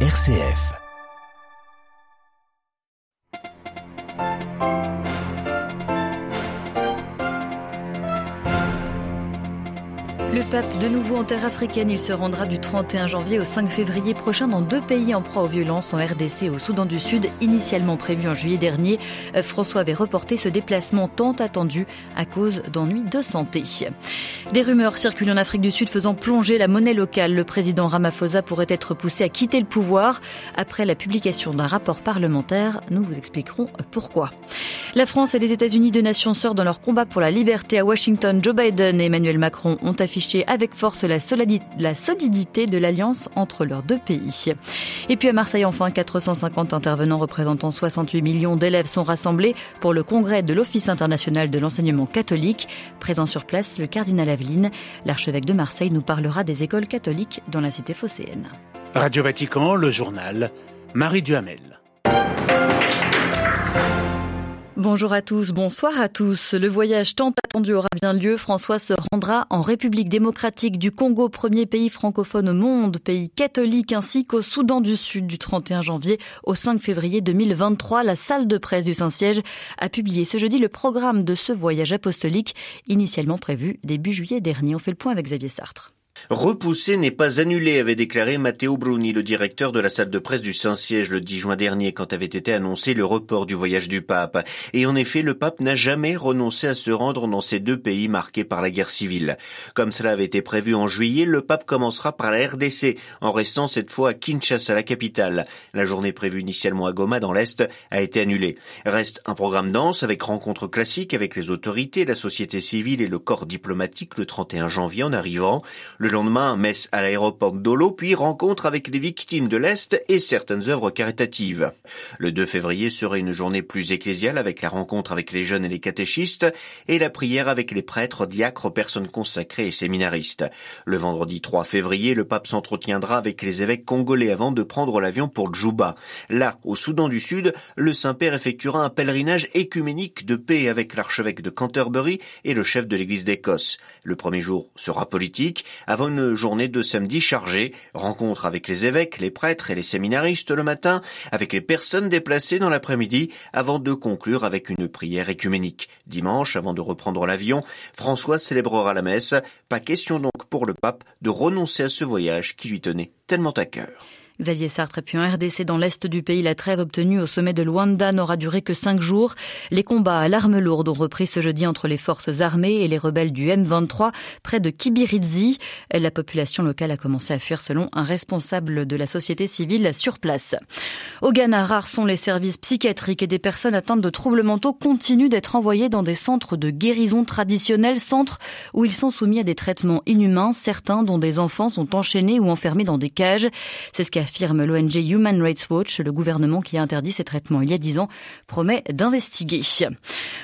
RCF. Le pape de nouveau en terre africaine, il se rendra du 31 janvier au 5 février prochain dans deux pays en proie aux violences en RDC et au Soudan du Sud, initialement prévu en juillet dernier. Euh, François avait reporté ce déplacement tant attendu à cause d'ennuis de santé. Des rumeurs circulent en Afrique du Sud faisant plonger la monnaie locale. Le président Ramaphosa pourrait être poussé à quitter le pouvoir après la publication d'un rapport parlementaire. Nous vous expliquerons pourquoi. La France et les États-Unis, deux nations sœurs dans leur combat pour la liberté à Washington, Joe Biden et Emmanuel Macron ont affiché avec force la, solidité de l'alliance entre leurs deux pays. Et puis à Marseille, enfin, 450 intervenants représentant 68 millions d'élèves sont rassemblés pour le congrès de l'Office international de l'enseignement catholique. Présent sur place, le cardinal Aveline, l'archevêque de Marseille, nous parlera des écoles catholiques dans la cité phocéenne. Radio Vatican, le journal, Marie Duhamel. Bonjour à tous, bonsoir à tous. Le voyage tant attendu aura bien lieu. François se rendra en République démocratique du Congo, premier pays francophone au monde, pays catholique, ainsi qu'au Soudan du Sud du 31 janvier au 5 février 2023. La salle de presse du Saint-Siège a publié ce jeudi le programme de ce voyage apostolique, initialement prévu début juillet dernier. On fait le point avec Xavier Sartre. Repoussé n'est pas annulé, avait déclaré Matteo Bruni, le directeur de la salle de presse du Saint-Siège le 10 juin dernier quand avait été annoncé le report du voyage du pape. Et en effet, le pape n'a jamais renoncé à se rendre dans ces deux pays marqués par la guerre civile. Comme cela avait été prévu en juillet, le pape commencera par la RDC, en restant cette fois à Kinshasa, la capitale. La journée prévue initialement à Goma dans l'Est a été annulée. Reste un programme dense avec rencontres classiques avec les autorités, la société civile et le corps diplomatique le 31 janvier en arrivant. Lendemain, messe à l'aéroport d'Olo, puis rencontre avec les victimes de l'Est et certaines œuvres caritatives. Le 2 février serait une journée plus ecclésiale avec la rencontre avec les jeunes et les catéchistes et la prière avec les prêtres, diacres, personnes consacrées et séminaristes. Le vendredi 3 février, le pape s'entretiendra avec les évêques congolais avant de prendre l'avion pour Djouba. Là, au Soudan du Sud, le Saint-Père effectuera un pèlerinage écuménique de paix avec l'archevêque de Canterbury et le chef de l'église d'Écosse. Le premier jour sera politique, avant une journée de samedi chargée, rencontre avec les évêques, les prêtres et les séminaristes le matin, avec les personnes déplacées dans l'après-midi, avant de conclure avec une prière écuménique. Dimanche, avant de reprendre l'avion, François célébrera la messe. Pas question donc pour le pape de renoncer à ce voyage qui lui tenait tellement à cœur. Xavier Sartre, puis en RDC dans l'est du pays, la trêve obtenue au sommet de Luanda n'aura duré que cinq jours. Les combats à l'arme lourde ont repris ce jeudi entre les forces armées et les rebelles du M23 près de Kibirizi. La population locale a commencé à fuir selon un responsable de la société civile sur place. Au Ghana, rares sont les services psychiatriques et des personnes atteintes de troubles mentaux continuent d'être envoyées dans des centres de guérison traditionnels, centres où ils sont soumis à des traitements inhumains. Certains, dont des enfants, sont enchaînés ou enfermés dans des cages. C'est ce qu'a affirme l'ONG Human Rights Watch. Le gouvernement qui a interdit ces traitements il y a dix ans promet d'investiguer.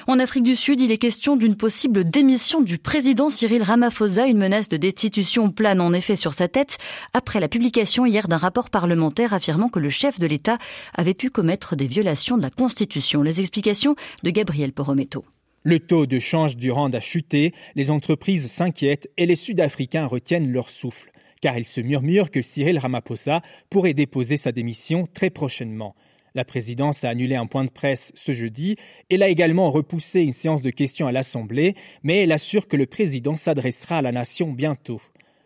En Afrique du Sud, il est question d'une possible démission du président Cyril Ramaphosa. Une menace de destitution plane en effet sur sa tête après la publication hier d'un rapport parlementaire affirmant que le chef de l'État avait pu commettre des violations de la Constitution. Les explications de Gabriel Porometto. Le taux de change du rand a chuté, les entreprises s'inquiètent et les Sud-Africains retiennent leur souffle car il se murmure que Cyril Ramaphosa pourrait déposer sa démission très prochainement. La présidence a annulé un point de presse ce jeudi. Elle a également repoussé une séance de questions à l'Assemblée, mais elle assure que le président s'adressera à la nation bientôt.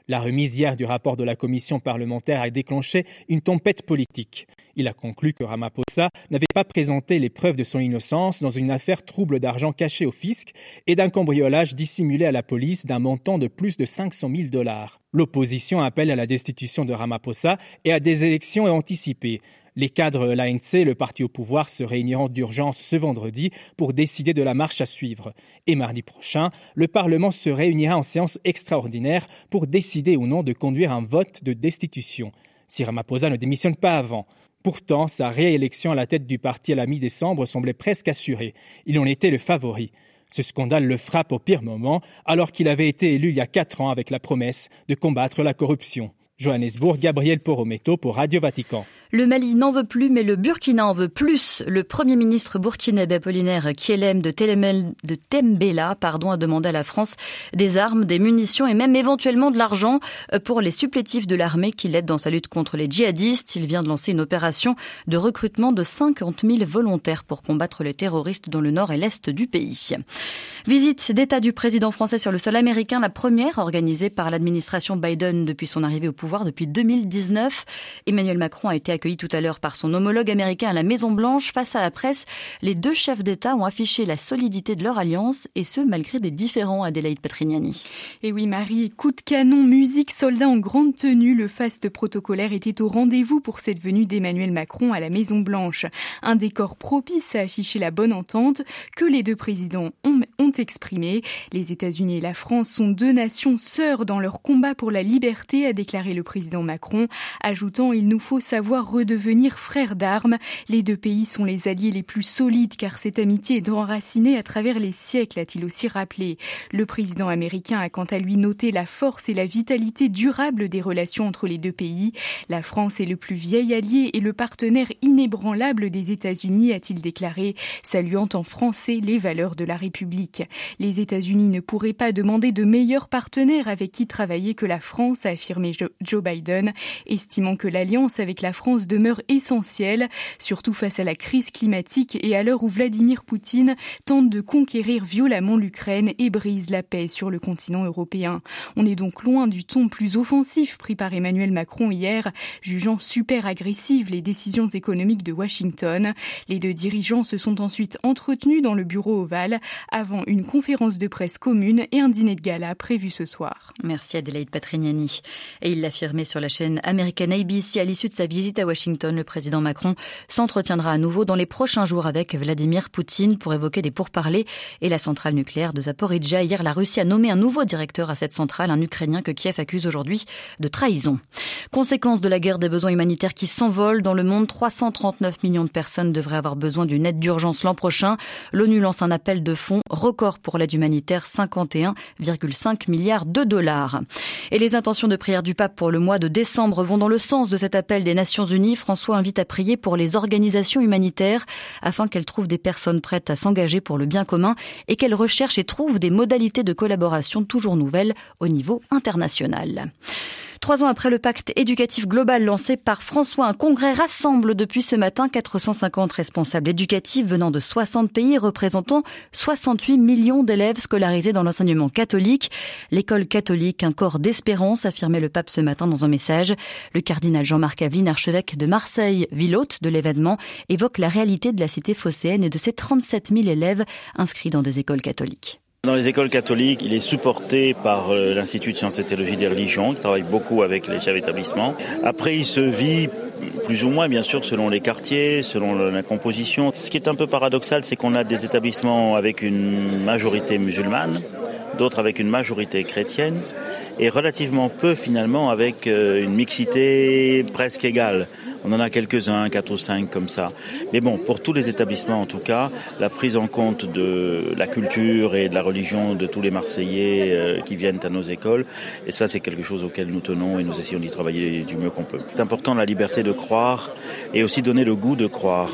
La remise hier du rapport de la commission parlementaire a déclenché une tempête politique. Il a conclu que Ramaphosa n'avait pas présenté les preuves de son innocence dans une affaire trouble d'argent caché au fisc et d'un cambriolage dissimulé à la police d'un montant de plus de 500 000 dollars. L'opposition appelle à la destitution de Ramaphosa et à des élections anticipées. Les cadres de l'ANC, le parti au pouvoir, se réuniront d'urgence ce vendredi pour décider de la marche à suivre. Et mardi prochain, le Parlement se réunira en séance extraordinaire pour décider ou non de conduire un vote de destitution. Si Ramaphosa ne démissionne pas avant. Pourtant, sa réélection à la tête du parti à la mi-décembre semblait presque assurée. Il en était le favori. Ce scandale le frappe au pire moment, alors qu'il avait été élu il y a quatre ans avec la promesse de combattre la corruption. Johannesburg, Gabriel Porometo pour Radio Vatican. Le Mali n'en veut plus, mais le Burkina en veut plus. Le Premier ministre burkinabé Apollinaire Kielem de, de Tembela pardon, a demandé à la France des armes, des munitions et même éventuellement de l'argent pour les supplétifs de l'armée qui l'aident dans sa lutte contre les djihadistes. Il vient de lancer une opération de recrutement de 50 000 volontaires pour combattre les terroristes dans le nord et l'est du pays. Visite d'État du président français sur le sol américain, la première organisée par l'administration Biden depuis son arrivée au pouvoir depuis 2019. Emmanuel Macron a été accueilli tout à l'heure par son homologue américain à la Maison Blanche. Face à la presse, les deux chefs d'État ont affiché la solidité de leur alliance et ce malgré des différends, Adélaïde Patrignani. Et oui, Marie, coup de canon, musique, soldats en grande tenue, le faste protocolaire était au rendez-vous pour cette venue d'Emmanuel Macron à la Maison Blanche. Un décor propice à afficher la bonne entente que les deux présidents ont, ont exprimé. Les États-Unis et la France sont deux nations sœurs dans leur combat pour la liberté, a déclaré le président Macron, ajoutant il nous faut savoir redevenir frères d'armes. Les deux pays sont les alliés les plus solides car cette amitié est enracinée à travers les siècles, a-t-il aussi rappelé. Le président américain a quant à lui noté la force et la vitalité durable des relations entre les deux pays. La France est le plus vieil allié et le partenaire inébranlable des États-Unis, a-t-il déclaré, saluant en français les valeurs de la République. Les États-Unis ne pourraient pas demander de meilleurs partenaires avec qui travailler que la France, a affirmé Joe Biden, estimant que l'alliance avec la France demeure essentielle, surtout face à la crise climatique et à l'heure où Vladimir Poutine tente de conquérir violemment l'Ukraine et brise la paix sur le continent européen. On est donc loin du ton plus offensif pris par Emmanuel Macron hier, jugeant super agressives les décisions économiques de Washington. Les deux dirigeants se sont ensuite entretenus dans le bureau ovale avant une conférence de presse commune et un dîner de gala prévu ce soir. Merci Adelaide Patrignani. Et il l'affirmait sur la chaîne américaine ABC à l'issue de sa visite à Washington, le président Macron s'entretiendra à nouveau dans les prochains jours avec Vladimir Poutine pour évoquer des pourparlers et la centrale nucléaire de Zaporizhia. Hier, la Russie a nommé un nouveau directeur à cette centrale, un Ukrainien que Kiev accuse aujourd'hui de trahison. Conséquence de la guerre des besoins humanitaires qui s'envolent dans le monde, 339 millions de personnes devraient avoir besoin d'une aide d'urgence l'an prochain. L'ONU lance un appel de fonds record pour l'aide humanitaire, 51,5 milliards de dollars. Et les intentions de prière du pape pour le mois de décembre vont dans le sens de cet appel des Nations Unies François invite à prier pour les organisations humanitaires afin qu'elles trouvent des personnes prêtes à s'engager pour le bien commun et qu'elles recherchent et trouvent des modalités de collaboration toujours nouvelles au niveau international. Trois ans après le pacte éducatif global lancé par François, un congrès rassemble depuis ce matin 450 responsables éducatifs venant de 60 pays représentant 68 millions d'élèves scolarisés dans l'enseignement catholique. L'école catholique, un corps d'espérance, affirmait le pape ce matin dans un message. Le cardinal Jean-Marc Aveline, archevêque de Marseille, ville hôte de l'événement, évoque la réalité de la cité phocéenne et de ses 37 000 élèves inscrits dans des écoles catholiques. Dans les écoles catholiques, il est supporté par euh, l'Institut de sciences et théologie des religions, qui travaille beaucoup avec les chefs d'établissement. Après, il se vit plus ou moins, bien sûr, selon les quartiers, selon la composition. Ce qui est un peu paradoxal, c'est qu'on a des établissements avec une majorité musulmane, d'autres avec une majorité chrétienne, et relativement peu finalement avec euh, une mixité presque égale. On en a quelques-uns, quatre ou cinq comme ça. Mais bon, pour tous les établissements en tout cas, la prise en compte de la culture et de la religion de tous les Marseillais euh, qui viennent à nos écoles, et ça c'est quelque chose auquel nous tenons et nous essayons d'y travailler du mieux qu'on peut. C'est important la liberté de croire et aussi donner le goût de croire.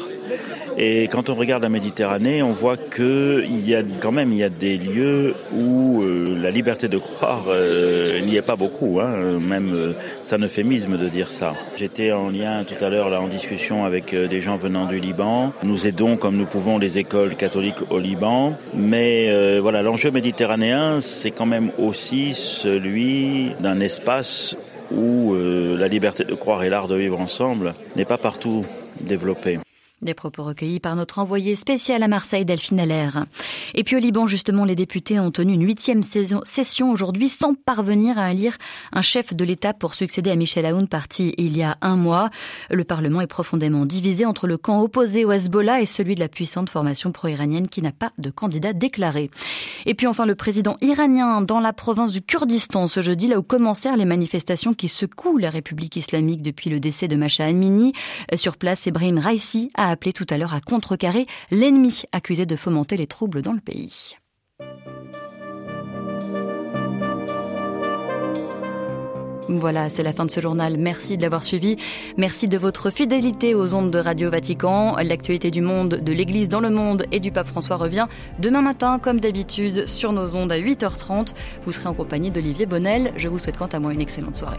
Et quand on regarde la Méditerranée, on voit qu'il y a quand même il y a des lieux où euh, la liberté de croire euh, n'y est pas beaucoup. Hein, même euh, ça euphémisme de dire ça. J'étais en lien tout à l'heure là en discussion avec euh, des gens venant du Liban. Nous aidons comme nous pouvons les écoles catholiques au Liban, mais voilà l'enjeu méditerranéen c'est quand même aussi celui d'un espace où la liberté de croire et l'art de vivre ensemble n'est pas partout développée. Des propos recueillis par notre envoyé spécial à Marseille, Delphine Allaire. Et puis au Liban, justement, les députés ont tenu une huitième session aujourd'hui sans parvenir à élire un chef de l'État pour succéder à Michel Aoun, parti il y a un mois. Le Parlement est profondément divisé entre le camp opposé au Hezbollah et celui de la puissante formation pro-iranienne qui n'a pas de candidat déclaré. Et puis enfin, le président iranien dans la province du Kurdistan ce jeudi, là où commencèrent les manifestations qui secouent la République islamique depuis le décès de Macha Amini. Sur place, Ebrahim Raisi a appelé tout à l'heure à contrecarrer l'ennemi accusé de fomenter les troubles dans le pays. Voilà, c'est la fin de ce journal. Merci de l'avoir suivi. Merci de votre fidélité aux ondes de Radio Vatican. L'actualité du monde, de l'Église dans le monde et du pape François revient demain matin, comme d'habitude, sur nos ondes à 8h30. Vous serez en compagnie d'Olivier Bonnel. Je vous souhaite quant à moi une excellente soirée.